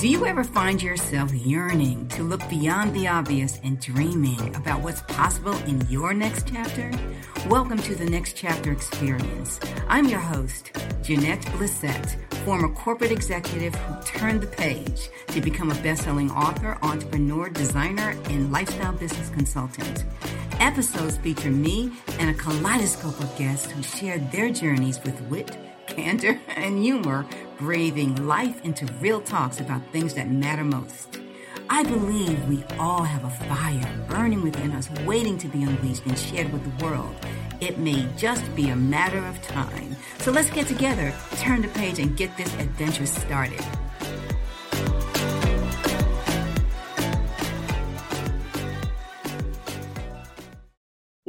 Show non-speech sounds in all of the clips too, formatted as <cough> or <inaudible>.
Do you ever find yourself yearning to look beyond the obvious and dreaming about what's possible in your next chapter? Welcome to the Next Chapter Experience. I'm your host, Janette Blissett, former corporate executive who turned the page to become a best-selling author, entrepreneur, designer, and lifestyle business consultant. Episodes feature me and a kaleidoscope of guests who share their journeys with wit, candor, and humor breathing life into real talks about things that matter most. I believe we all have a fire burning within us, waiting to be unleashed and shared with the world. It may just be a matter of time. So let's get together, turn the page, and get this adventure started.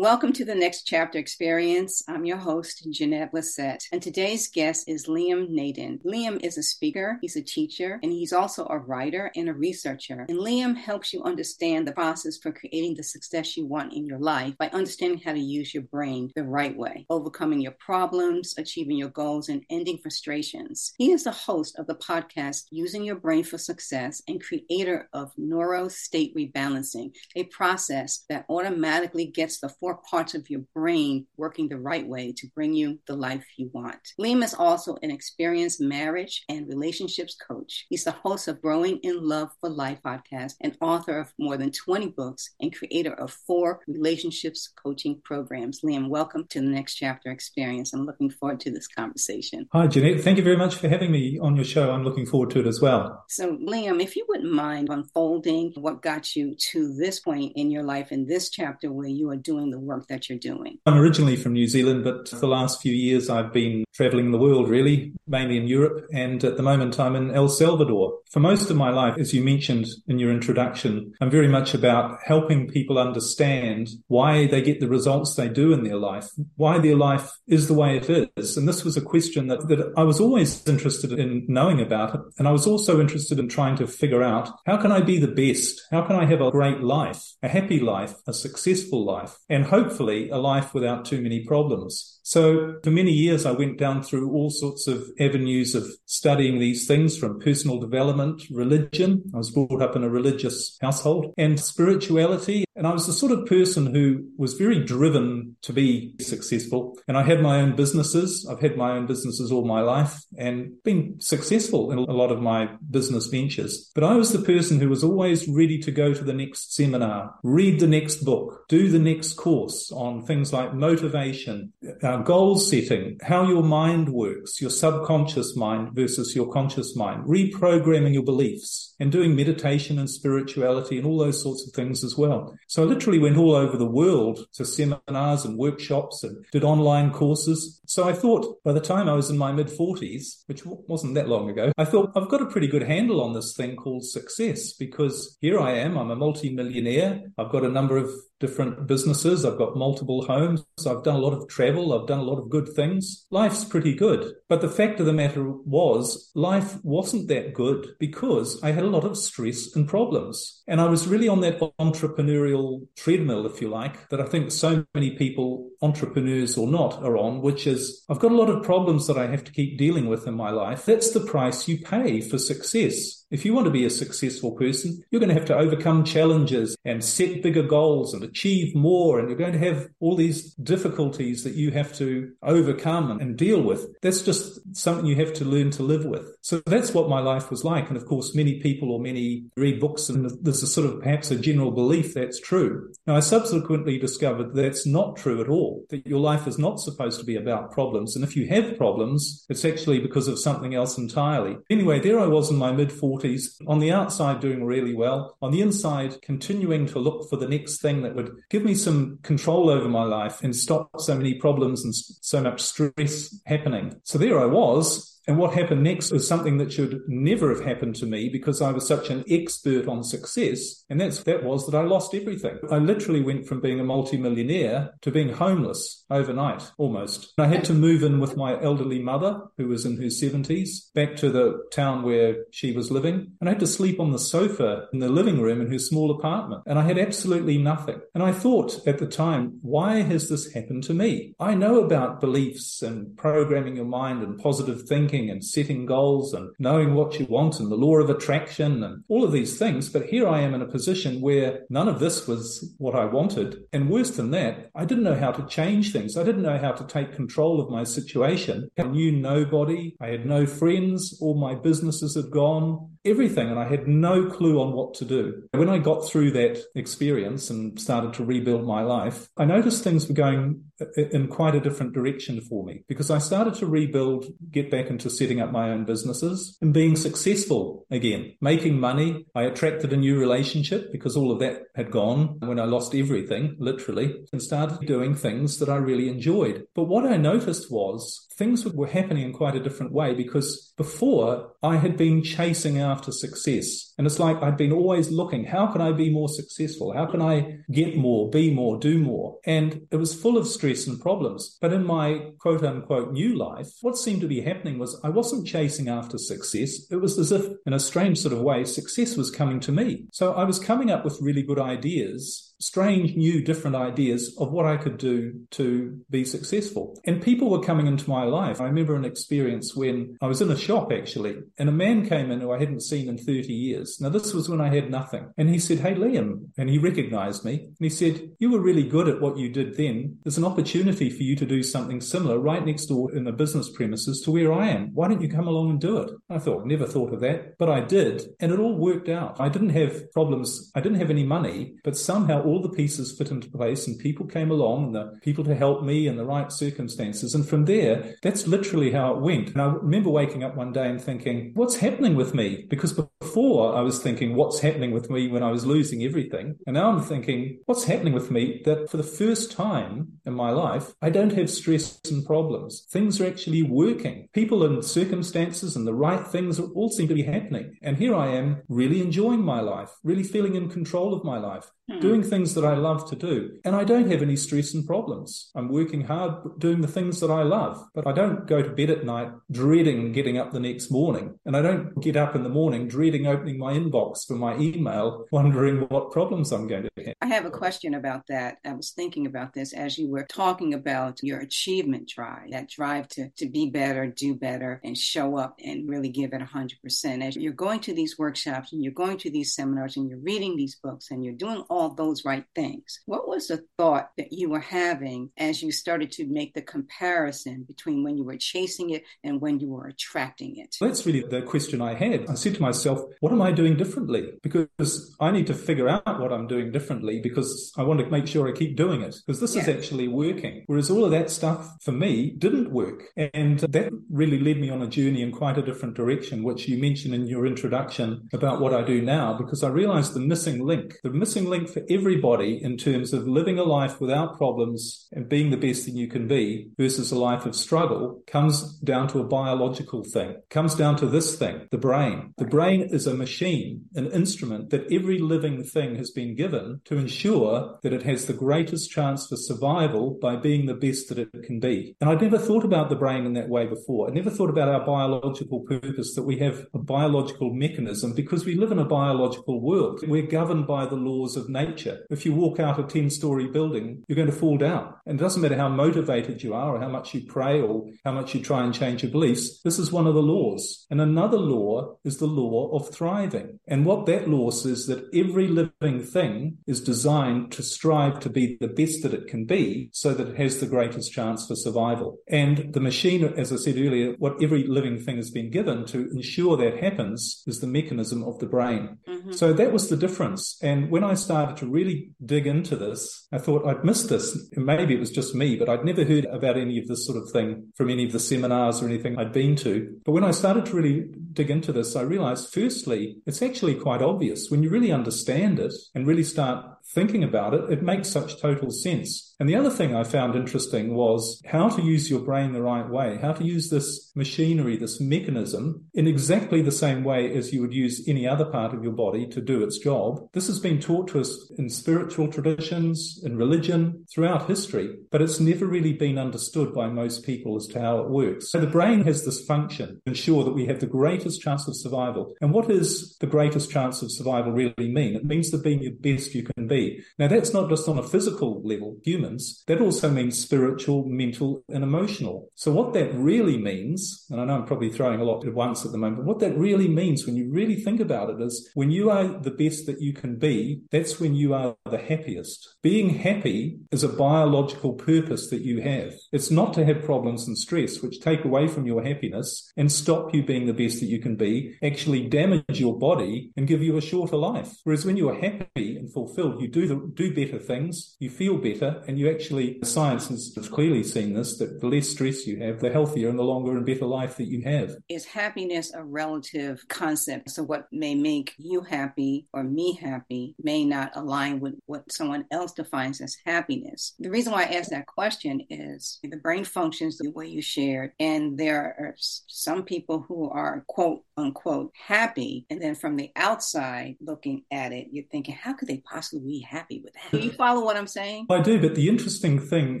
Welcome to the Next Chapter Experience. I'm your host, Janette Blissett, and today's guest is Liam Naden. Liam is a speaker, he's a teacher, and he's also a writer and a researcher. And Liam helps you understand the process for creating the success you want in your life by understanding how to use your brain the right way, overcoming your problems, achieving your goals, and ending frustrations. He is the host of the podcast Using Your Brain for Success and creator of Neuro State Rebalancing, a process that automatically gets the four parts of your brain working the right way to bring you the life you want. Liam is also an experienced marriage and relationships coach. He's the host of Growing in Love for Life podcast and author of more than 20 books and creator of four relationships coaching programs. Liam, welcome to the Next Chapter Experience. I'm looking forward to this conversation. Hi, Janette. Thank you very much for having me on your show. I'm looking forward to it as well. So, Liam, if you wouldn't mind unfolding what got you to this point in your life in this chapter where you are doing the work that you're doing? I'm originally from New Zealand, but for the last few years I've been traveling the world really, mainly in Europe. And at the moment I'm in El Salvador. For most of my life, as you mentioned in your introduction, I'm very much about helping people understand why they get the results they do in their life, why their life is the way it is. And this was a question that, that I was always interested in knowing about it. And I was also interested in trying to figure out how can I be the best? How can I have a great life, a happy life, a successful life? And and hopefully a life without too many problems. So for many years, I went down through all sorts of avenues of studying these things from personal development, religion. I was brought up in a religious household and spirituality. And I was the sort of person who was very driven to be successful. And I had my own businesses. I've had my own businesses all my life and been successful in a lot of my business ventures. But I was the person who was always ready to go to the next seminar, read the next book, do the next course on things like motivation, uh, goal setting, how your mind works, your subconscious mind versus your conscious mind, reprogramming your beliefs and doing meditation and spirituality and all those sorts of things as well. So I literally went all over the world to seminars and workshops and did online courses. So I thought by the time I was in my mid 40s, which wasn't that long ago, I thought I've got a pretty good handle on this thing called success because here I am, I'm a multi-millionaire. I've got a number of different businesses. I've got multiple homes. I've done a lot of travel. I've done a lot of good things. Life's pretty good. But the fact of the matter was life wasn't that good because I had a lot of stress and problems. And I was really on that entrepreneurial treadmill, if you like, that I think so many people, entrepreneurs or not, are on, which is I've got a lot of problems that I have to keep dealing with in my life. That's the price you pay for success. If you want to be a successful person, you're going to have to overcome challenges and set bigger goals and achieve more. And you're going to have all these difficulties that you have to overcome and deal with. That's just something you have to learn to live with. So that's what my life was like. And of course, many people or many read books and there's a sort of perhaps a general belief that's true. Now, I subsequently discovered that's not true at all, that your life is not supposed to be about problems. And if you have problems, it's actually because of something else entirely. Anyway, there I was in my mid 40s 40s, on the outside doing really well, on the inside continuing to look for the next thing that would give me some control over my life and stop so many problems and so much stress happening. So there I was and what happened next was something that should never have happened to me because I was such an expert on success. And that's, that was that I lost everything. I literally went from being a multimillionaire to being homeless overnight almost. I had to move in with my elderly mother who was in her 70s back to the town where she was living. And I had to sleep on the sofa in the living room in her small apartment. And I had absolutely nothing. And I thought at the time, why has this happened to me? I know about beliefs and programming your mind and positive thinking thinking and setting goals and knowing what you want and the law of attraction and all of these things. But here I am in a position where none of this was what I wanted. And worse than that, I didn't know how to change things. I didn't know how to take control of my situation. I knew nobody. I had no friends. All my businesses had gone everything and I had no clue on what to do. When I got through that experience and started to rebuild my life, I noticed things were going in quite a different direction for me because I started to rebuild, get back into setting up my own businesses and being successful again, making money. I attracted a new relationship because all of that had gone when I lost everything, literally, and started doing things that I really enjoyed. But what I noticed was things were happening in quite a different way because before I had been chasing after success. And it's like I'd been always looking, how can I be more successful? How can I get more, be more, do more? And it was full of stress and problems. But in my quote unquote new life, what seemed to be happening was I wasn't chasing after success. It was as if, in a strange sort of way, success was coming to me. So I was coming up with really good ideas strange, new, different ideas of what I could do to be successful. And people were coming into my life. I remember an experience when I was in a shop actually, and a man came in who I hadn't seen in 30 years. Now, this was when I had nothing. And he said, Hey, Liam. And he recognized me. And he said, You were really good at what you did then. There's an opportunity for you to do something similar right next door in the business premises to where I am. Why don't you come along and do it? I thought, never thought of that. But I did. And it all worked out. I didn't have problems. I didn't have any money, but somehow all the pieces fit into place and people came along and the people to help me in the right circumstances. And from there, that's literally how it went. And I remember waking up one day and thinking, what's happening with me? Because before I was thinking, what's happening with me when I was losing everything? And now I'm thinking, what's happening with me that for the first time in my life, I don't have stress and problems. Things are actually working. People and circumstances and the right things all seem to be happening. And here I am really enjoying my life, really feeling in control of my life hmm. doing things that I love to do. And I don't have any stress and problems. I'm working hard doing the things that I love, but I don't go to bed at night dreading getting up the next morning. And I don't get up in the morning dreading opening my inbox for my email, wondering what problems I'm going to have. I have a question about that. I was thinking about this as you were talking about your achievement drive, that drive to, to be better, do better, and show up and really give it 100%. As you're going to these workshops and you're going to these seminars and you're reading these books and you're doing all all those right things. What was the thought that you were having as you started to make the comparison between when you were chasing it and when you were attracting it? That's really the question I had. I said to myself, what am I doing differently? Because I need to figure out what I'm doing differently because I want to make sure I keep doing it because this yeah. is actually working. Whereas all of that stuff for me didn't work. And that really led me on a journey in quite a different direction, which you mentioned in your introduction about what I do now, because I realized the missing link, the missing link for everybody in terms of living a life without problems and being the best that you can be versus a life of struggle comes down to a biological thing, comes down to this thing, the brain. The brain is a machine, an instrument that every living thing has been given to ensure that it has the greatest chance for survival by being the best that it can be. And I'd never thought about the brain in that way before. I never thought about our biological purpose, that we have a biological mechanism because we live in a biological world. We're governed by the laws of nature nature. If you walk out a 10 story building, you're going to fall down. And it doesn't matter how motivated you are or how much you pray or how much you try and change your beliefs. This is one of the laws. And another law is the law of thriving. And what that law says is that every living thing is designed to strive to be the best that it can be so that it has the greatest chance for survival. And the machine, as I said earlier, what every living thing has been given to ensure that happens is the mechanism of the brain. Mm-hmm. So that was the difference. And when I started started to really dig into this, I thought I'd missed this. Maybe it was just me, but I'd never heard about any of this sort of thing from any of the seminars or anything I'd been to. But when I started to really dig into this, I realized firstly, it's actually quite obvious. When you really understand it and really start thinking about it, it makes such total sense. And the other thing I found interesting was how to use your brain the right way, how to use this machinery, this mechanism in exactly the same way as you would use any other part of your body to do its job. This has been taught to us in spiritual traditions, in religion, throughout history, but it's never really been understood by most people as to how it works. So the brain has this function to ensure that we have the greatest chance of survival. And what does the greatest chance of survival really mean? It means the being the best you can be Now, that's not just on a physical level, humans, that also means spiritual, mental, and emotional. So, what that really means, and I know I'm probably throwing a lot at once at the moment, but what that really means when you really think about it is when you are the best that you can be, that's when you are the happiest. Being happy is a biological purpose that you have. It's not to have problems and stress, which take away from your happiness and stop you being the best that you can be, actually damage your body and give you a shorter life. Whereas when you are happy and fulfilled, you do the, do better things, you feel better, and you actually, the science has clearly seen this, that the less stress you have, the healthier and the longer and better life that you have. Is happiness a relative concept? So what may make you happy or me happy may not align with what someone else defines as happiness. The reason why I ask that question is the brain functions the way you shared, and there are some people who are quote unquote happy, and then from the outside looking at it, you're thinking, how could they possibly be happy with that? Do you follow what I'm saying? I do, but the interesting thing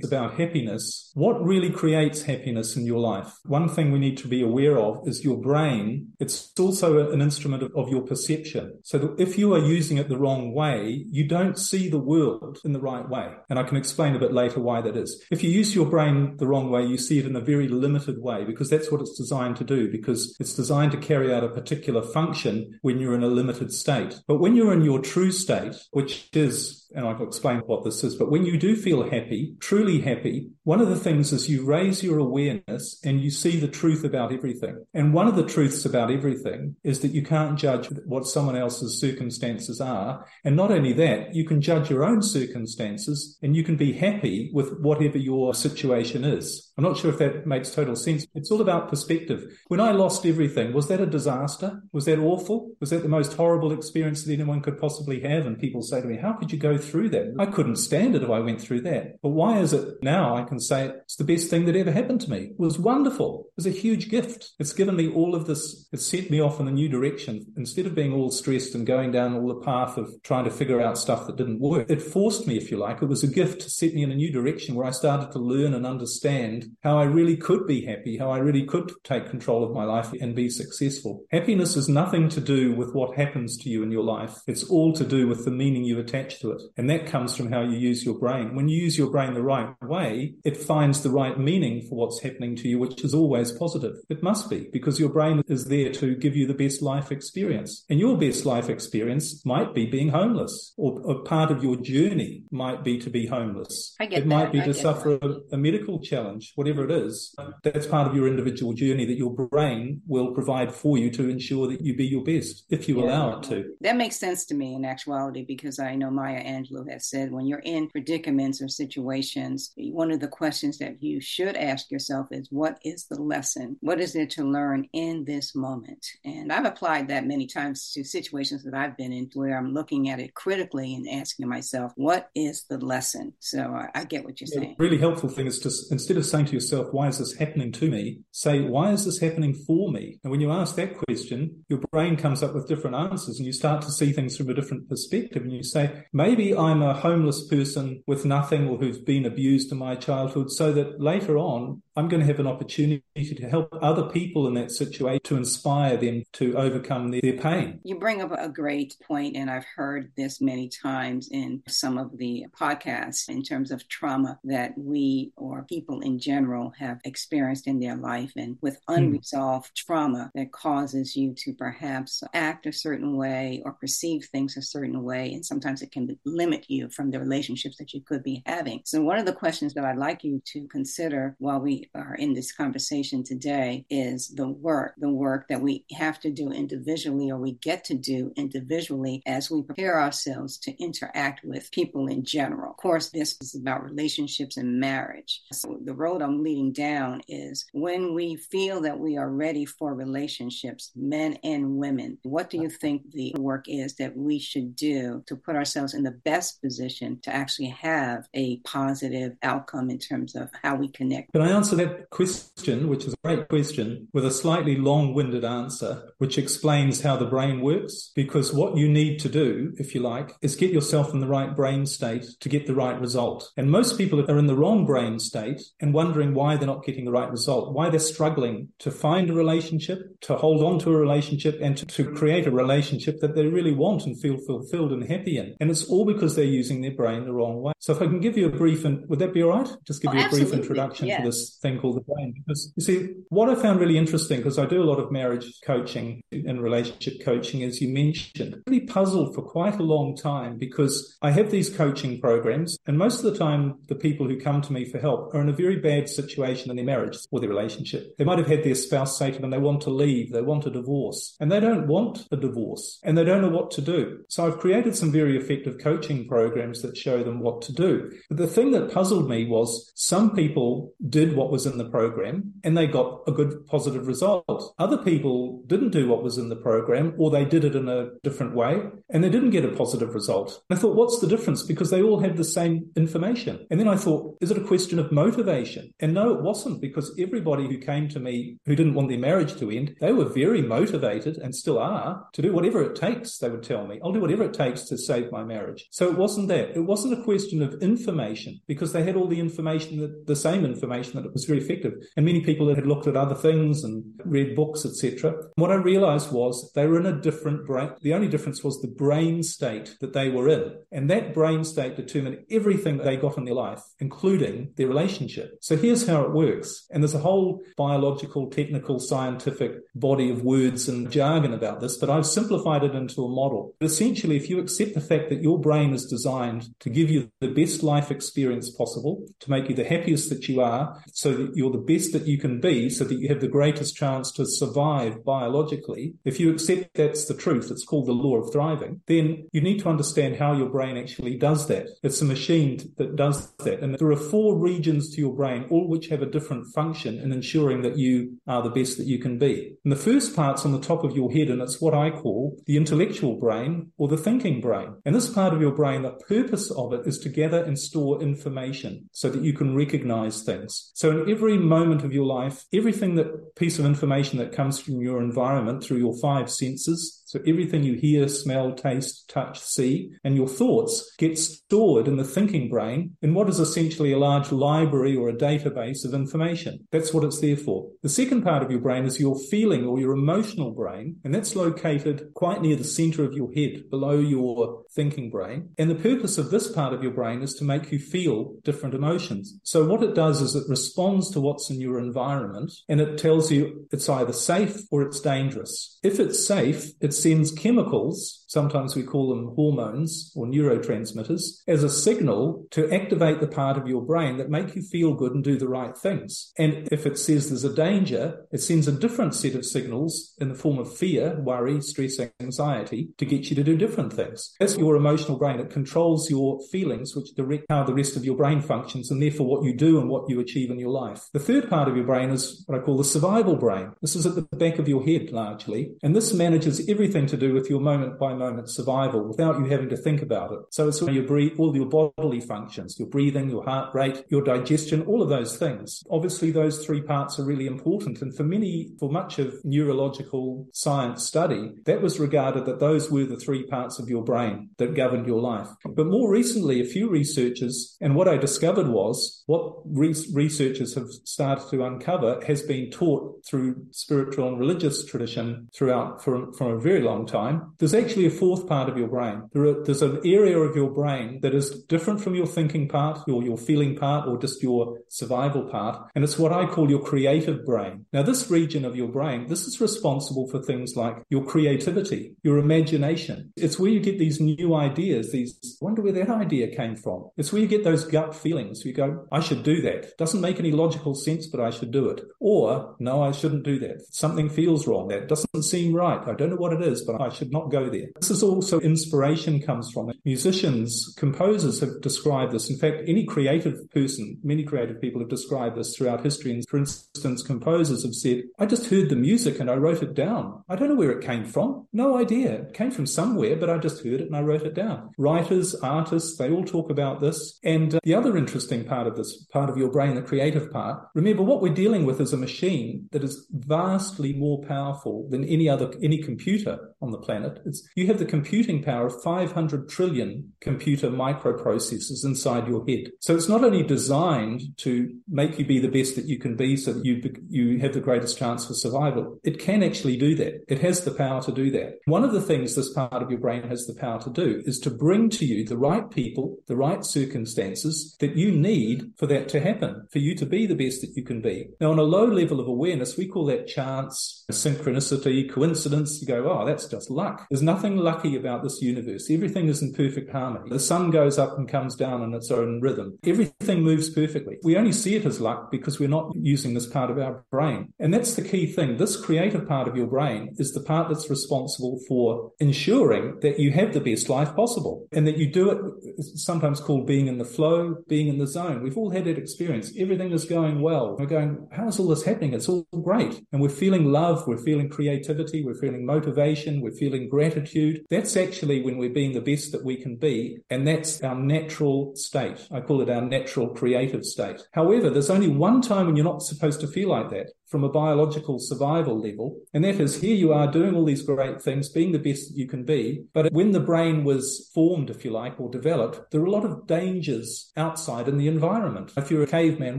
about happiness, what really creates happiness in your life? One thing we need to be aware of is your brain. It's also an instrument of, of your perception. So if you are using it the wrong way, you don't see the world in the right way. And I can explain a bit later why that is. If you use your brain the wrong way, you see it in a very limited way because that's what it's designed to do, because it's designed to carry out a particular function when you're in a limited state. But when you're in your true state, which is and I'll explain what this is, but when you do feel happy, truly happy, one of the things is you raise your awareness and you see the truth about everything. And one of the truths about everything is that you can't judge what someone else's circumstances are. And not only that, you can judge your own circumstances and you can be happy with whatever your situation is. I'm not sure if that makes total sense. It's all about perspective. When I lost everything, was that a disaster? Was that awful? Was that the most horrible experience that anyone could possibly have? And people say to me, how could you go through that. I couldn't stand it if I went through that. But why is it now I can say it's the best thing that ever happened to me? It was wonderful. It was a huge gift. It's given me all of this. It set me off in a new direction. Instead of being all stressed and going down all the path of trying to figure out stuff that didn't work, it forced me, if you like. It was a gift to set me in a new direction where I started to learn and understand how I really could be happy, how I really could take control of my life and be successful. Happiness is nothing to do with what happens to you in your life. It's all to do with the meaning you attach to it. And that comes from how you use your brain. When you use your brain the right way, it finds the right meaning for what's happening to you, which is always positive. It must be because your brain is there to give you the best life experience. And your best life experience might be being homeless or a part of your journey might be to be homeless. I get it might be I to suffer a, a medical challenge, whatever it is. That's part of your individual journey that your brain will provide for you to ensure that you be your best if you Yeah. allow it to. That makes sense to me in actuality because I know Maya Angelou has said when you're in predicaments or situations, one of the questions that you should ask yourself is what is the lesson? What is there to learn in this moment? And I've applied that many times to situations that I've been in where I'm looking at it critically and asking myself, what is the lesson? So I, I get what you're Yeah, saying. really helpful thing is to instead of saying to yourself, "Why is this happening to me?" say, "Why is this happening for me?" And when you ask that question, your brain comes up with different answers, and you start to see things from a different perspective. And you say, "Maybe I'm a homeless person with nothing, or who's been abused in my childhood, so that later on I'm going to have an opportunity to help other people in that situation to inspire them to overcome their, their pain." You bring up a great point, and I've heard this many times in some of the podcasts in terms of trauma that we or people in general have experienced in their life, and with hmm. unresolved trauma that causes you to perhaps act a certain way or perceive things a certain way, and sometimes it can limit you from the relationships that you could be having. So, one of the questions that I'd like you to consider while we are in this conversation today is the work, the work that we have to do individually or we get to do individually as we prepare ourselves to interact with people in general. Of course, this is about relationships and marriage. So the road I'm leading down is when we feel that we are ready for relationships, men and women, what do you think the work is that we should do to put ourselves in the best position to actually have a positive outcome in terms of how we connect? Can I answer that question, which is a great question, with a slightly long winded answer, which explains how the brain works? Because what you need to do, if you like, is get yourself in the right brain state to get the right result. And most people are in the wrong brain state and wondering why they're not getting the right result, why they're struggling to find a relationship, to hold on to a relationship, and to, to create a relationship that they really want and feel fulfilled and happy in. And it's all because they're using their brain the wrong way. So if I can give you a brief, and would that be all right? Just give oh, you a absolutely. brief introduction to this thing called the brain. Because you see, what I found really interesting, because I do a lot of marriage coaching and relationship coaching, as you mentioned, really puzzled for quite a long time because I have these coaching programs, and most of the time, the people who come to me for help are in a very bad situation in their marriage or their relationship. They might have had their spouse say to them they want to leave, they want a divorce, and they don't want a divorce, and they don't know what to do. So I've created some very effective coaching programs that show them what to do. But the thing that puzzled me was some people did what was in the program and they got a good positive result. Other people didn't do what was in the program or they did it in a different way and they didn't get a positive result. And I thought, what's the difference? Because they all had the same information. And then I thought, is it a question of motivation? And no, it wasn't because everybody who came to me who didn't want their marriage to end, they were very motivated and still are to do whatever it takes, they would tell me. I'll do whatever it takes to save my marriage. So it wasn't that. It wasn't a question of information because they had all the information, that, the same information that it was very effective. And many people that had looked at other things and read books, etc. What I realized was they were in a different brain. The only difference was the brain state that they were in. And that brain state determined everything they got in their life, including their relationship. So here's how it works. And there's a whole biological, technical, scientific body of words and jargon about this, but I've simplified it into a model. But essentially, if you accept the fact that your brain is designed to give you the best life experience possible, to make you the happiest that you are, so that you're the best that you can be, so that you have the greatest chance to survive biologically, if you accept that's the truth, it's called the law of thriving, then you need to understand how your brain actually does that. It's a machine that does that. And there are four regions to your brain, all which have a different function in ensuring that you are the best that you can be. And the first part's on the top of your head, and it's what I call the intellectual brain or the thinking brain. And this part of your brain, the purpose of it is to gather and store information so that you can recognize things. So in every moment of your life, everything that piece of information that comes from your environment through your five senses, so everything you hear, smell, taste, touch, see, and your thoughts get stored in the thinking brain in what is essentially a large library or a database of information. That's what it's there for. The second part of your brain is your feeling or your emotional brain, and that's located quite near the center of your head, below your thinking brain. And the purpose of this part of your brain is to make you feel different emotions. So what it does is it responds to what's in your environment and it tells you it's either safe or it's dangerous. If it's safe, it's sends chemicals, sometimes we call them hormones or neurotransmitters, as a signal to activate the part of your brain that make you feel good and do the right things. And if it says there's a danger, it sends a different set of signals in the form of fear, worry, stress, anxiety to get you to do different things. That's your emotional brain. It controls your feelings, which direct how the rest of your brain functions and therefore what you do and what you achieve in your life. The third part of your brain is what I call the survival brain. This is at the back of your head largely, and this manages everything to do with your moment by moment survival without you having to think about it. So it's your breathe, all your bodily functions, your breathing, your heart rate, your digestion, all of those things. Obviously, those three parts are really important. And for many, for much of neurological science study, that was regarded that those were the three parts of your brain that governed your life. But more recently, a few researchers, and what I discovered was what re- researchers have started to uncover has been taught through spiritual and religious tradition throughout for, for a very long time. There's actually a fourth part of your brain. There are, there's an area of your brain that is different from your thinking part or your feeling part or just your survival part. And it's what I call your creative brain. Now, this region of your brain, this is responsible for things like your creativity, your imagination. It's where you get these new ideas, these, wonder where that idea came from. It's where you get those gut feelings. You go, I should do that. Doesn't make any logical sense, but I should do it. Or, no, I shouldn't do that. Something feels wrong. That doesn't seem right. I don't know what it is, but I should not go there. This is also inspiration comes from. Musicians, composers have described this. In fact, any creative person, many creative people have described this throughout history. And for instance, composers have said, I just heard the music and I wrote it down. I don't know where it came from. No idea. It came from somewhere, but I just heard it and I wrote it down. Writers, artists, they all talk about this. And uh, the other interesting part of this part of your brain, the creative part, remember what we're dealing with is a machine that is vastly more powerful than any other, any computer on the planet. It's, you have the computing power of 500 trillion computer microprocessors inside your head. So it's not only designed to make you be the best that you can be so that you, you have the greatest chance for survival. It can actually do that. It has the power to do that. One of the things this part of your brain has the power to do is to bring to you the right people, the right circumstances that you need for that to happen, for you to be the best that you can be. Now, on a low level of awareness, we call that chance, synchronicity, coincidence. You go, oh, that's just luck. There's nothing lucky about this universe. Everything is in perfect harmony. The sun goes up and comes down in its own rhythm. Everything moves perfectly. We only see it as luck because we're not using this part of our brain. And that's the key thing. This creative part of your brain is the part that's responsible for ensuring that you have the best life possible and that you do it, sometimes called being in the flow, being in the zone. We've all had that experience. Everything is going well. We're going, how is all this happening? It's all great. And we're feeling love. We're feeling creativity. We're feeling motivation. We're feeling gratitude. That's actually when we're being the best that we can be. And that's our natural state. I call it our natural creative state. However, there's only one time when you're not supposed to feel like that from a biological survival level. And that is here you are doing all these great things, being the best you can be. But when the brain was formed, if you like, or developed, there are a lot of dangers outside in the environment. If you're a caveman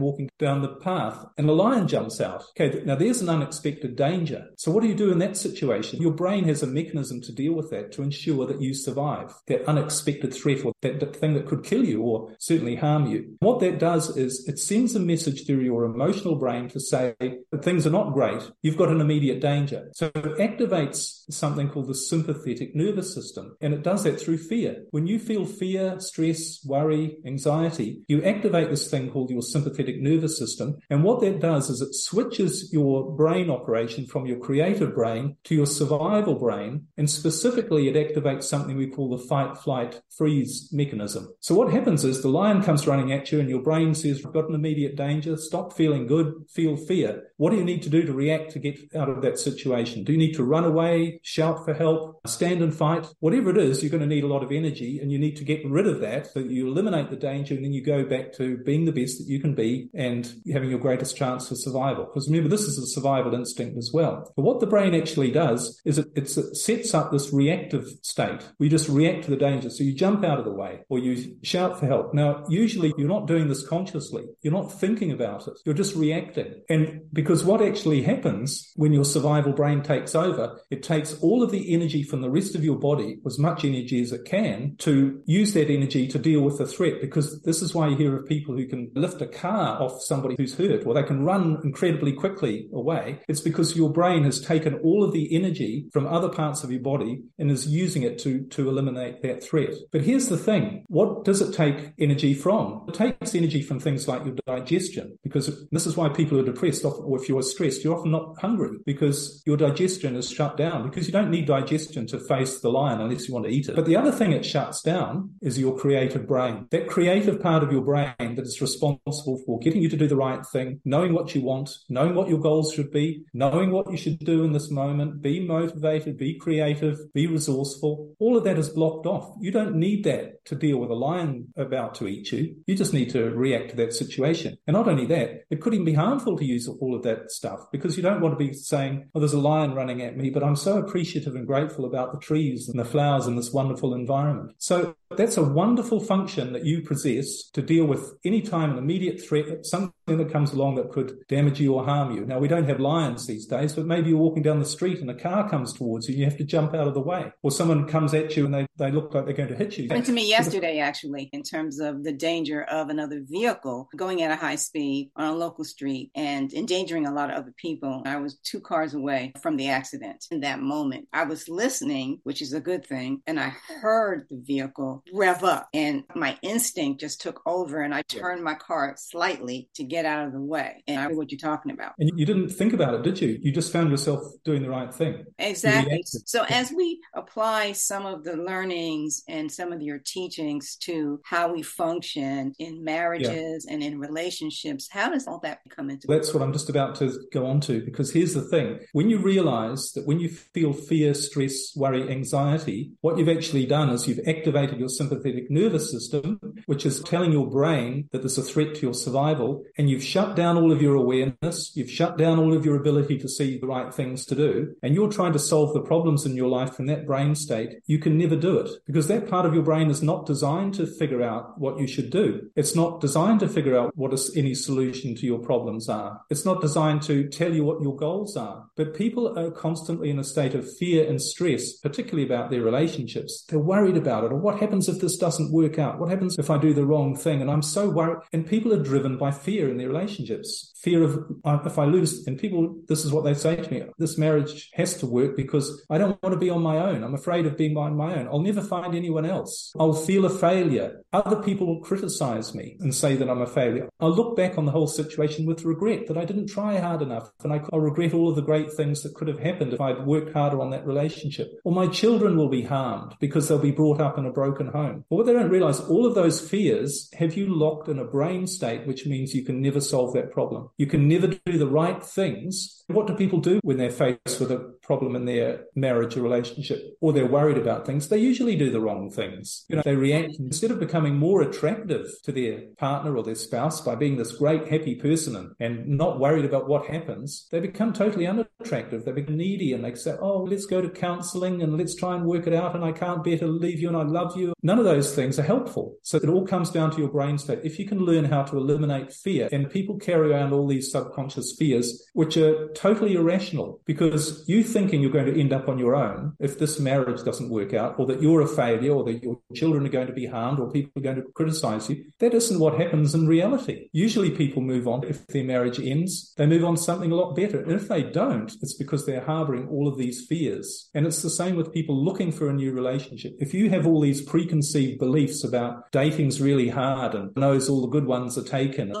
walking down the path and a lion jumps out, okay, now there's an unexpected danger. So what do you do in that situation? Your brain has a mechanism to deal with that to ensure that you survive that unexpected threat or that, that thing that could kill you or certainly harm you. What that does is it sends a message through your emotional brain to say, things are not great, you've got an immediate danger. So it activates something called the sympathetic nervous system. And it does that through fear. When you feel fear, stress, worry, anxiety, you activate this thing called your sympathetic nervous system. And what that does is it switches your brain operation from your creative brain to your survival brain. And specifically, it activates something we call the fight, flight, freeze mechanism. So what happens is the lion comes running at you and your brain says, I've got an immediate danger. Stop feeling good. Feel fear. What do you need to do to react to get out of that situation? Do you need to run away, shout for help, stand and fight? Whatever it is, you're going to need a lot of energy and you need to get rid of that so that you eliminate the danger and then you go back to being the best that you can be and having your greatest chance for survival. Because remember, this is a survival instinct as well. But what the brain actually does is it, it sets up this reactive state. We just react to the danger. So you jump out of the way or you shout for help. Now, usually you're not doing this consciously. You're not thinking about it. You're just reacting. And because because what actually happens when your survival brain takes over, it takes all of the energy from the rest of your body, as much energy as it can, to use that energy to deal with the threat. Because this is why you hear of people who can lift a car off somebody who's hurt, or they can run incredibly quickly away. It's because your brain has taken all of the energy from other parts of your body and is using it to, to eliminate that threat. But here's the thing. What does it take energy from? It takes energy from things like your digestion, because this is why people are depressed often, or if you're stressed, you're often not hungry because your digestion is shut down because you don't need digestion to face the lion unless you want to eat it. But the other thing it shuts down is your creative brain. That creative part of your brain that is responsible for getting you to do the right thing, knowing what you want, knowing what your goals should be, knowing what you should do in this moment, be motivated, be creative, be resourceful. All of that is blocked off. You don't need that to deal with a lion about to eat you. You just need to react to that situation. And not only that, it could even be harmful to use all of that that stuff because you don't want to be saying, oh, there's a lion running at me, but I'm so appreciative and grateful about the trees and the flowers and this wonderful environment. So that's a wonderful function that you possess to deal with any time an immediate threat, something that comes along that could damage you or harm you. Now, we don't have lions these days, but maybe you're walking down the street and a car comes towards you and you have to jump out of the way. Or someone comes at you and they, they look like they're going to hit you. Happened to me yesterday, actually, in terms of the danger of another vehicle going at a high speed on a local street and endangering a lot of other people. I was two cars away from the accident in that moment. I was listening, which is a good thing, and I heard the vehicle rev up and my instinct just took over and I turned my car slightly to get out of the way. And I know what you're talking about. And you didn't think about it, did you? You just found yourself doing the right thing. Exactly. So as we apply some of the learnings and some of your teachings to how we function in marriages yeah. and in relationships, how does all that come into That's what I'm just about to go on to because here's the thing. When you realize that when you feel fear, stress, worry, anxiety, what you've actually done is you've activated your sympathetic nervous system, which is telling your brain that there's a threat to your survival, and you've shut down all of your awareness, you've shut down all of your ability to see the right things to do, and you're trying to solve the problems in your life from that brain state, you can never do it because that part of your brain is not designed to figure out what you should do. It's not designed to figure out what is any solution to your problems are. It's not designed to tell you what your goals are. But people are constantly in a state of fear and stress, particularly about their relationships. They're worried about it. Or what happens if this doesn't work out? What happens if I do the wrong thing? And I'm so worried. And people are driven by fear in their relationships fear of uh, if I lose, and people, this is what they say to me this marriage has to work because I don't want to be on my own. I'm afraid of being on my own. I'll never find anyone else. I'll feel a failure. Other people will criticize me and say that I'm a failure. I'll look back on the whole situation with regret that I didn't try hard enough. And I, I'll regret all of the great things that could have happened if I'd worked harder on that relationship. Or my children will be harmed because they'll be brought up in a broken home. But what they don't realize, all of those fears have you locked in a brain state, which means you can never solve that problem. You can never do the right things. What do people do when they're faced with a problem in their marriage or relationship or they're worried about things? They usually do the wrong things. You know, they react instead of becoming more attractive to their partner or their spouse by being this great, happy person and, and not worried about what happens, they become totally unattractive. They become needy and they say, Oh, let's go to counseling and let's try and work it out. And I can't bear to leave you and I love you. None of those things are helpful. So it all comes down to your brain state. If you can learn how to eliminate fear and people carry around all these subconscious fears, which are totally irrational because you thinking you're going to end up on your own if this marriage doesn't work out, or that you're a failure, or that your children are going to be harmed, or people are going to criticize you. That isn't what happens in reality. Usually people move on. If their marriage ends, they move on to something a lot better. And if they don't, it's because they're harboring all of these fears. And it's the same with people looking for a new relationship. If you have all these preconceived beliefs about dating's really hard and knows all the good ones are taken.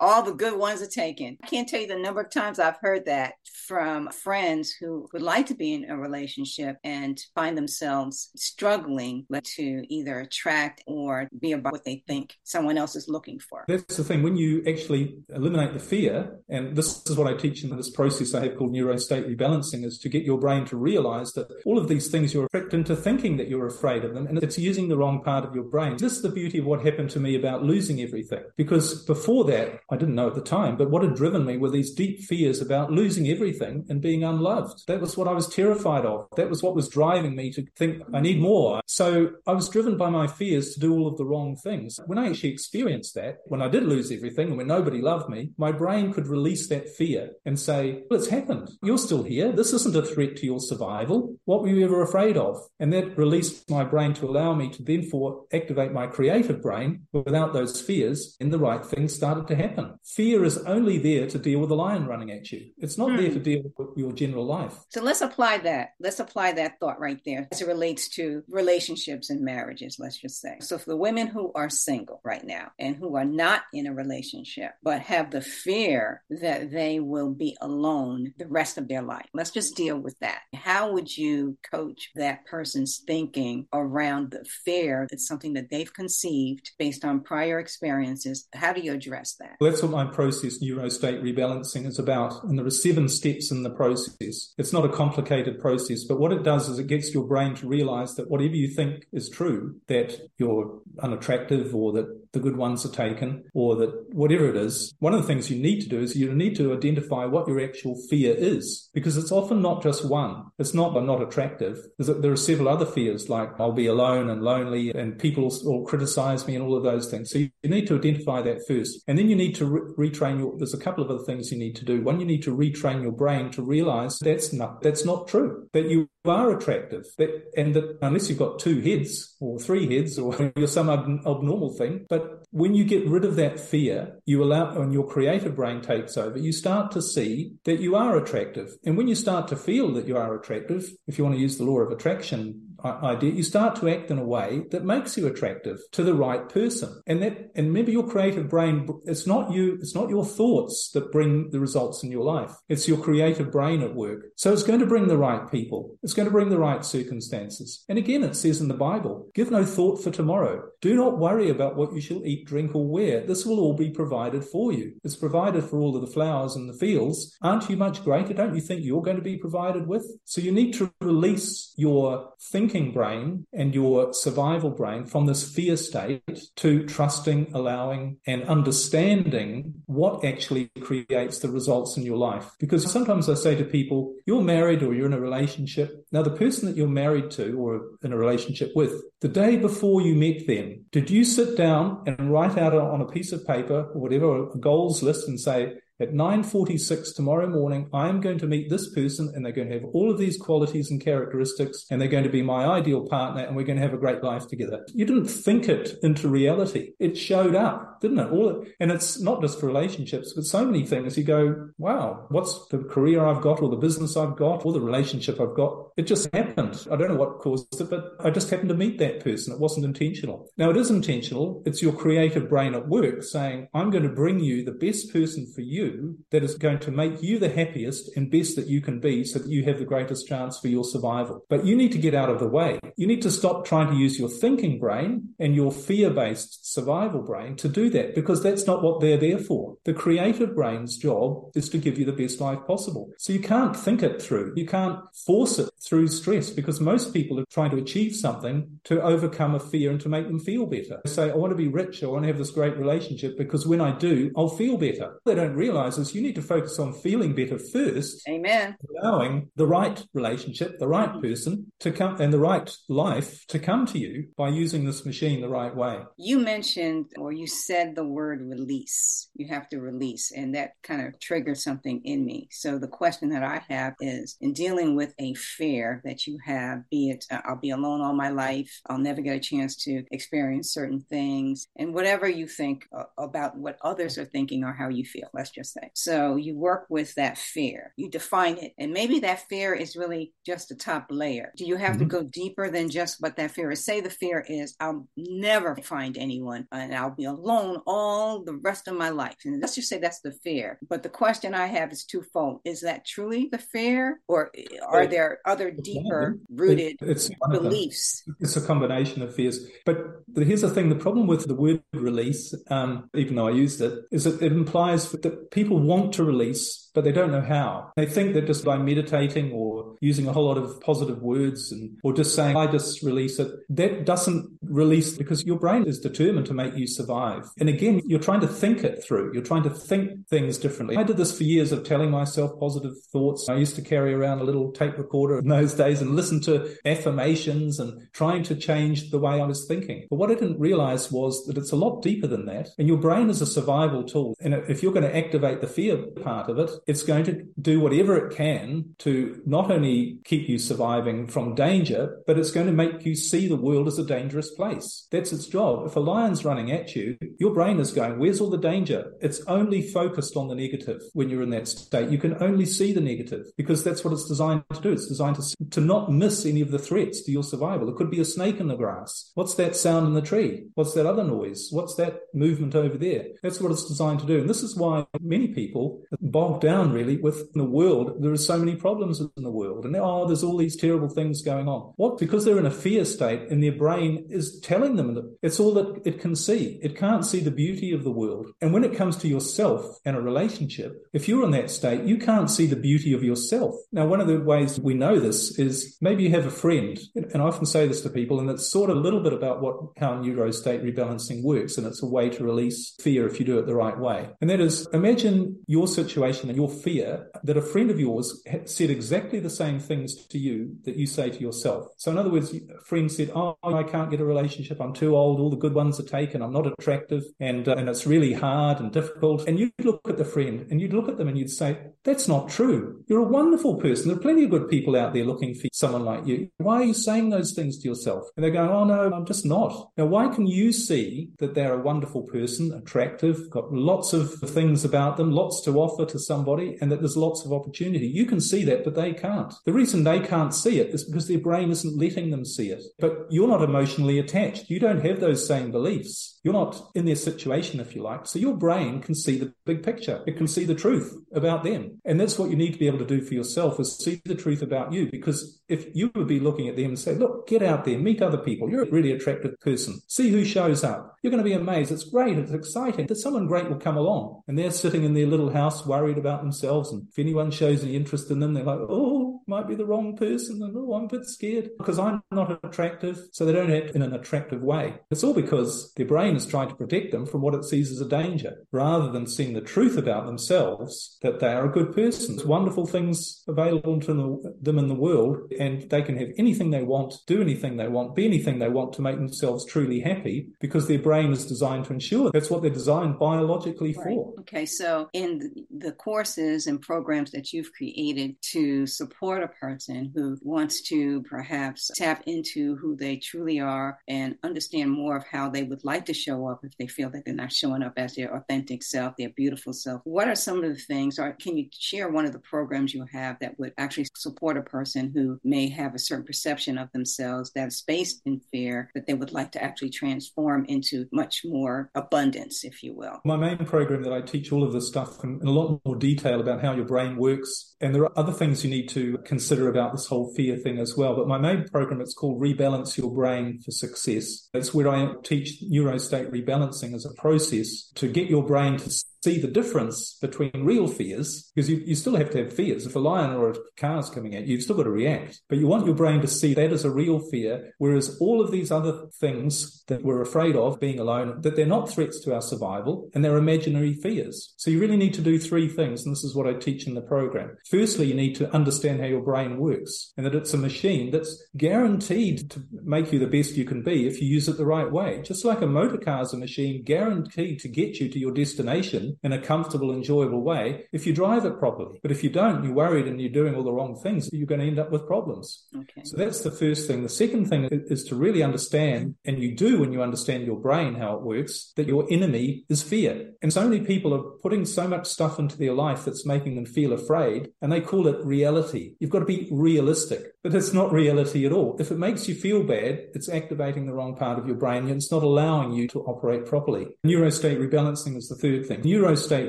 All the good ones are taken. I can't tell you the number of times I've heard that from friends who would like to be in a relationship and find themselves struggling to either attract or be about what they think someone else is looking for. That's the thing. When you actually eliminate the fear, and this is what I teach in this process I have called neurostate rebalancing, is to get your brain to realize that all of these things you're tricked into thinking that you're afraid of them, and it's using the wrong part of your brain. This is the beauty of what happened to me about losing everything. Because before that, I didn't know at the time, but what had driven me were these deep fears about losing everything and being unloved. That was what I was terrified of. That was what was driving me to think I need more. So I was driven by my fears to do all of the wrong things. When I actually experienced that, when I did lose everything and when nobody loved me, my brain could release that fear and say, well, it's happened. You're still here. This isn't a threat to your survival. What were you ever afraid of? And that released my brain to allow me to then for activate my creative brain without those fears and the right things started to happen. Fear is only there to deal with a lion running at you. It's not hmm. there to deal with your general life. So let's apply that. Let's apply that thought right there as it relates to relationships and marriages, let's just say. So for the women who are single right now and who are not in a relationship, but have the fear that they will be alone the rest of their life, let's just deal with that. How would you coach that person's thinking around the fear? It's something that they've conceived based on prior experiences. How do you address that? Well, that's what my process, neurostate rebalancing, is about. And there are seven steps in the process. It's not a complicated process, but what it does is it gets your brain to realize that whatever you think is true, that you're unattractive or that the good ones are taken or that whatever it is, one of the things you need to do is you need to identify what your actual fear is because it's often not just one. It's not I'm not attractive. There are several other fears like I'll be alone and lonely and people will criticize me and all of those things. So you need to identify that first. And then you need to re- retrain your, there's a couple of other things you need to do. One, you need to retrain your brain to realize that's not, that's not true, that you are attractive that, and that unless you've got two heads or three heads or <laughs> you're some ab- abnormal thing, but when you get rid of that fear, you allow, when your creative brain takes over, you start to see that you are attractive. And when you start to feel that you are attractive, if you want to use the law of attraction idea, you start to act in a way that makes you attractive to the right person. And that, and remember your creative brain, it's not you, it's not your thoughts that bring the results in your life. It's your creative brain at work. So it's going to bring the right people. It's going to bring the right circumstances. And again, it says in the Bible, give no thought for tomorrow. Do not worry about what you shall eat, drink, or wear. This will all be provided for you. It's provided for all of the flowers in the fields. Aren't you much greater? Don't you think you're going to be provided with? So you need to release your thinking brain and your survival brain from this fear state to trusting, allowing, and understanding what actually creates the results in your life. Because sometimes I say to people, you're married or you're in a relationship. Now, the person that you're married to or in a relationship with, the day before you met them, did you sit down and write out on a piece of paper or whatever, a goals list and say, at 9.46 tomorrow morning, I'm going to meet this person and they're going to have all of these qualities and characteristics and they're going to be my ideal partner and we're going to have a great life together. You didn't think it into reality. It showed up, didn't it? All and it's not just for relationships, but so many things. You go, wow, what's the career I've got or the business I've got or the relationship I've got? It just happened. I don't know what caused it, but I just happened to meet that person. It wasn't intentional. Now it is intentional. It's your creative brain at work saying, I'm going to bring you the best person for you that is going to make you the happiest and best that you can be so that you have the greatest chance for your survival. But you need to get out of the way. You need to stop trying to use your thinking brain and your fear based survival brain to do that because that's not what they're there for. The creative brain's job is to give you the best life possible. So you can't think it through. You can't force it through stress because most people are trying to achieve something to overcome a fear and to make them feel better. They say, I want to be rich. I want to have this great relationship because when I do, I'll feel better. They don't realize realizes you need to focus on feeling better first. Amen. Allowing the right relationship, the right mm-hmm. person to come and the right life to come to you by using this machine the right way. You mentioned or you said the word release. You have to release, and that kind of triggered something in me. So the question that I have is in dealing with a fear that you have, be it uh, I'll be alone all my life, I'll never get a chance to experience certain things, and whatever you think uh, about what others are thinking or how you feel. Let's just say. So you work with that fear, you define it, and maybe that fear is really just the top layer. Do you have mm-hmm. to go deeper than just what that fear is? Say the fear is, I'll never find anyone and I'll be alone all the rest of my life. And let's just say that's the fear. But the question I have is twofold. Is that truly the fear, or are there other deeper rooted it's beliefs? It's a combination of fears. But here's the thing the problem with the word release, um, even though I used it, is that it implies that people want to release but they don't know how. They think that just by meditating or using a whole lot of positive words and or just saying, I just release it, that doesn't release because your brain is determined to make you survive. And again, you're trying to think it through. You're trying to think things differently. I did this for years of telling myself positive thoughts. I used to carry around a little tape recorder in those days and listen to affirmations and trying to change the way I was thinking. But what I didn't realize was that it's a lot deeper than that. And your brain is a survival tool. And if you're going to activate the fear part of it, it's going to do whatever it can to not only keep you surviving from danger, but it's going to make you see the world as a dangerous place. That's its job. If a lion's running at you, your brain is going, Where's all the danger? It's only focused on the negative when you're in that state. You can only see the negative because that's what it's designed to do. It's designed to, to not miss any of the threats to your survival. It could be a snake in the grass. What's that sound in the tree? What's that other noise? What's that movement over there? That's what it's designed to do. And this is why many people bog down really with the world. There are so many problems in the world, and oh, there's all these terrible things going on. What? Because they're in a fear state, and their brain is telling them that it's all that it can see. It can't see the beauty of the world. And when it comes to yourself and a relationship, if you're in that state, you can't see the beauty of yourself. Now, one of the ways we know this is maybe you have a friend, and I often say this to people, and it's sort of a little bit about what how neurostate rebalancing works, and it's a way to release fear if you do it the right way. And that is, imagine your situation and your fear that a friend of yours said exactly the same things to you that you say to yourself. So, in other words, a friend said, "Oh, I can't get a relationship. I'm too old. All the good ones are taken. I'm not attractive, and uh, and it's really hard and difficult." And you'd look at the friend and you'd look at them and you'd say, "That's not true. You're a wonderful person. There are plenty of good people out there looking for someone like you. Why are you saying those things to yourself?" And they're going, "Oh no, I'm just not." Now, why can you see that they're a wonderful person, attractive, got lots of things about them, lots to offer to somebody, and that there's lots of opportunity. You can see that, but they can't. The reason they can't see it is because their brain isn't letting them see it. But you're not emotionally attached. You don't have those same beliefs. You're not in their situation, if you like. So your brain can see the big picture. It can see the truth about them. And that's what you need to be able to do for yourself is see the truth about you because if you would be looking at them and say, look, get out there, meet other people. You're a really attractive person. See who shows up. You're going to be amazed. It's great. It's exciting that someone great will come along and they're sitting in their little house worried about themselves. And if anyone shows any interest in them, they're like, oh, might be the wrong person. And oh, I'm a bit scared because I'm not attractive. So they don't act in an attractive way. It's all because their brain is trying to protect them from what it sees as a danger rather than seeing the truth about themselves that they are a good person. It's wonderful things available to them in the world and they can have anything they want, do anything they want, be anything they want to make themselves truly happy because their brain is designed to ensure that's what they're designed biologically right. for. Okay, so in the courses and programs that you've created to support a person who wants to perhaps tap into who they truly are and understand more of how they would like to show up if they feel that they're not showing up as their authentic self, their beautiful self, what are some of the things, or can you share one of the programs you have that would actually support a person who may have a certain perception of themselves that's based in fear that they would like to actually transform into much more abundance, if you will? My main program that I teach all of this stuff in, in a lot more detail about how your brain works. And there are other things you need to consider about this whole fear thing as well. But my main program, it's called Rebalance Your Brain for Success. It's where I teach neurostate rebalancing as a process to get your brain to see the difference between real fears, because you, you still have to have fears. If a lion or a car is coming at you, you've still got to react. But you want your brain to see that as a real fear, whereas all of these other things that we're afraid of, being alone, that they're not threats to our survival and they're imaginary fears. So you really need to do three things, and this is what I teach in the program. Firstly, you need to understand how your brain works and that it's a machine that's guaranteed to make you the best you can be if you use it the right way. Just like a motor car is a machine guaranteed to get you to your destination in a comfortable, enjoyable way if you drive it properly. But if you don't, you're worried and you're doing all the wrong things, you're going to end up with problems. Okay. So that's the first thing. The second thing is to really understand, and you do when you understand your brain, how it works, that your enemy is fear. And so many people are putting so much stuff into their life that's making them feel afraid, and they call it reality. You've got to be realistic, but it's not reality at all. If it makes you feel bad, it's activating the wrong part of your brain and it's not allowing you to operate properly. Neurostate rebalancing is the third thing. Neuro neurostate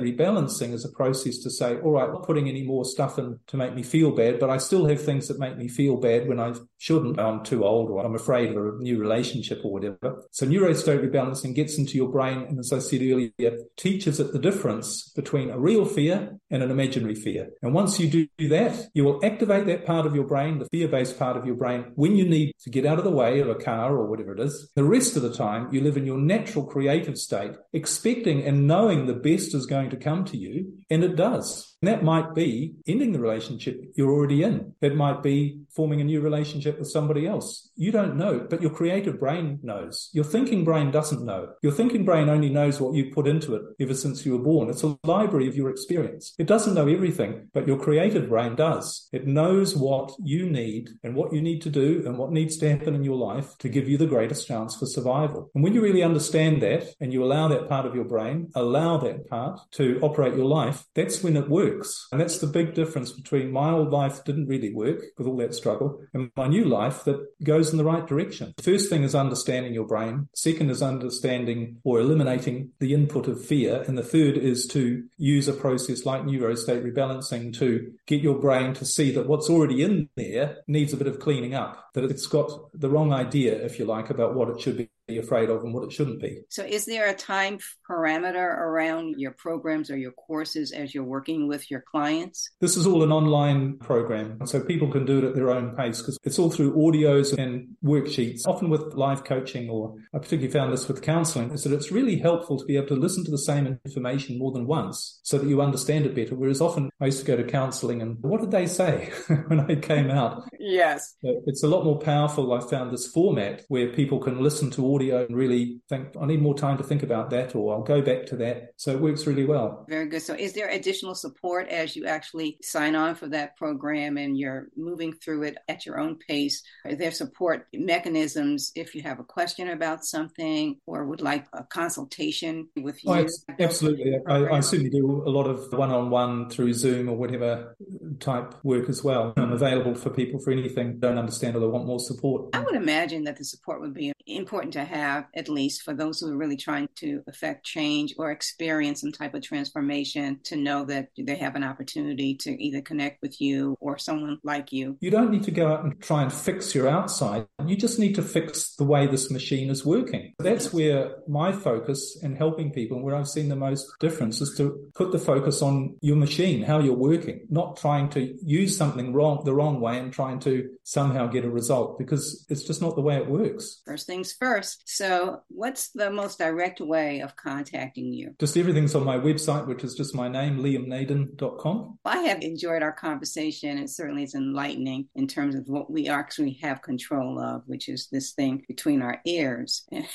rebalancing is a process to say, all right, I'm not putting any more stuff in to make me feel bad, but I still have things that make me feel bad when I shouldn't. I'm too old or I'm afraid of a new relationship or whatever. So neurostate rebalancing gets into your brain. And as I said earlier, teaches it the difference between a real fear and an imaginary fear. And once you do that, you will activate that part of your brain, the fear based part of your brain, when you need to get out of the way of a car or whatever it is. The rest of the time, you live in your natural creative state, expecting and knowing the best is going to come to you, and it does. And that might be ending the relationship you're already in. It might be forming a new relationship with somebody else. You don't know, but your creative brain knows. Your thinking brain doesn't know. Your thinking brain only knows what you put into it ever since you were born. It's a library of your experience. It doesn't know everything, but your creative brain does. It knows what you need and what you need to do and what needs to happen in your life to give you the greatest chance for survival. And when you really understand that and you allow that part of your brain, allow that part to operate your life, that's when it works works. And that's the big difference between my old life didn't really work with all that struggle and my new life that goes in the right direction. The first thing is understanding your brain. Second is understanding or eliminating the input of fear. And the third is to use a process like neurostate rebalancing to get your brain to see that what's already in there needs a bit of cleaning up, that it's got the wrong idea, if you like, about what it should be afraid of and what it shouldn't be. So, is there a time parameter around your programs or your courses as you're working with your clients? This is all an online program, so people can do it at their own pace because it's all through audios and worksheets. Often with live coaching, or I particularly found this with counseling, is that it's really helpful to be able to listen to the same information more than once so that you understand it better. Whereas often I used to go to counseling and what did they say <laughs> when I came out? Yes. So it's a lot more powerful. I found this format where people can listen to audio and really think, I need more time to think about that, or I'll go back to that. So it works really well. Very good. So is there additional support as you actually sign on for that program and you're moving through it at your own pace? Are there support mechanisms if you have a question about something or would like a consultation with oh, you? Oh, absolutely. I, I, certainly do a lot of one on one through Zoom or whatever type work as well. I'm available for people for anything don't understand or they want more support. I would imagine that the support would be important to to have, at least for those who are really trying to affect change or experience some type of transformation, to know that they have an opportunity to either connect with you or someone like you. You don't need to go out and try and fix your outside. You just need to fix the way this machine is working. That's where my focus in helping people, where I've seen the most difference, is to put the focus on your machine, how you're working, not trying to use something wrong the wrong way and trying to somehow get a result because it's just not the way it works. First things first. So, what's the most direct way of contacting you? Just everything's on my website, which is just my name, liamnaden.com. I have enjoyed our conversation. It certainly is enlightening in terms of what we actually have control of, which is this thing between our ears <laughs> and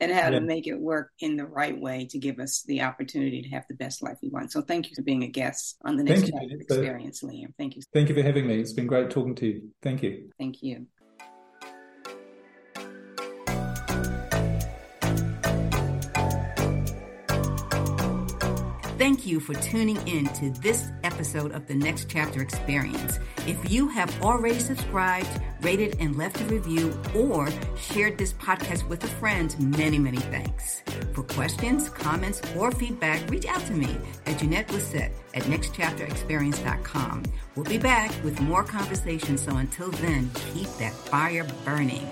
how yeah. to make it work in the right way to give us the opportunity to have the best life we want. So, thank you for being a guest on the next experience, Liam. Thank you. Thank you for having me. It's been great talking to you. Thank you. Thank you. Thank you for tuning in to this episode of the Next Chapter Experience. If you have already subscribed, rated, and left a review, or shared this podcast with a friend, many, many thanks. For questions, comments, or feedback, reach out to me at Janette Blissett at nextchapterexperience.com. We'll be back with more conversations, so until then, keep that fire burning.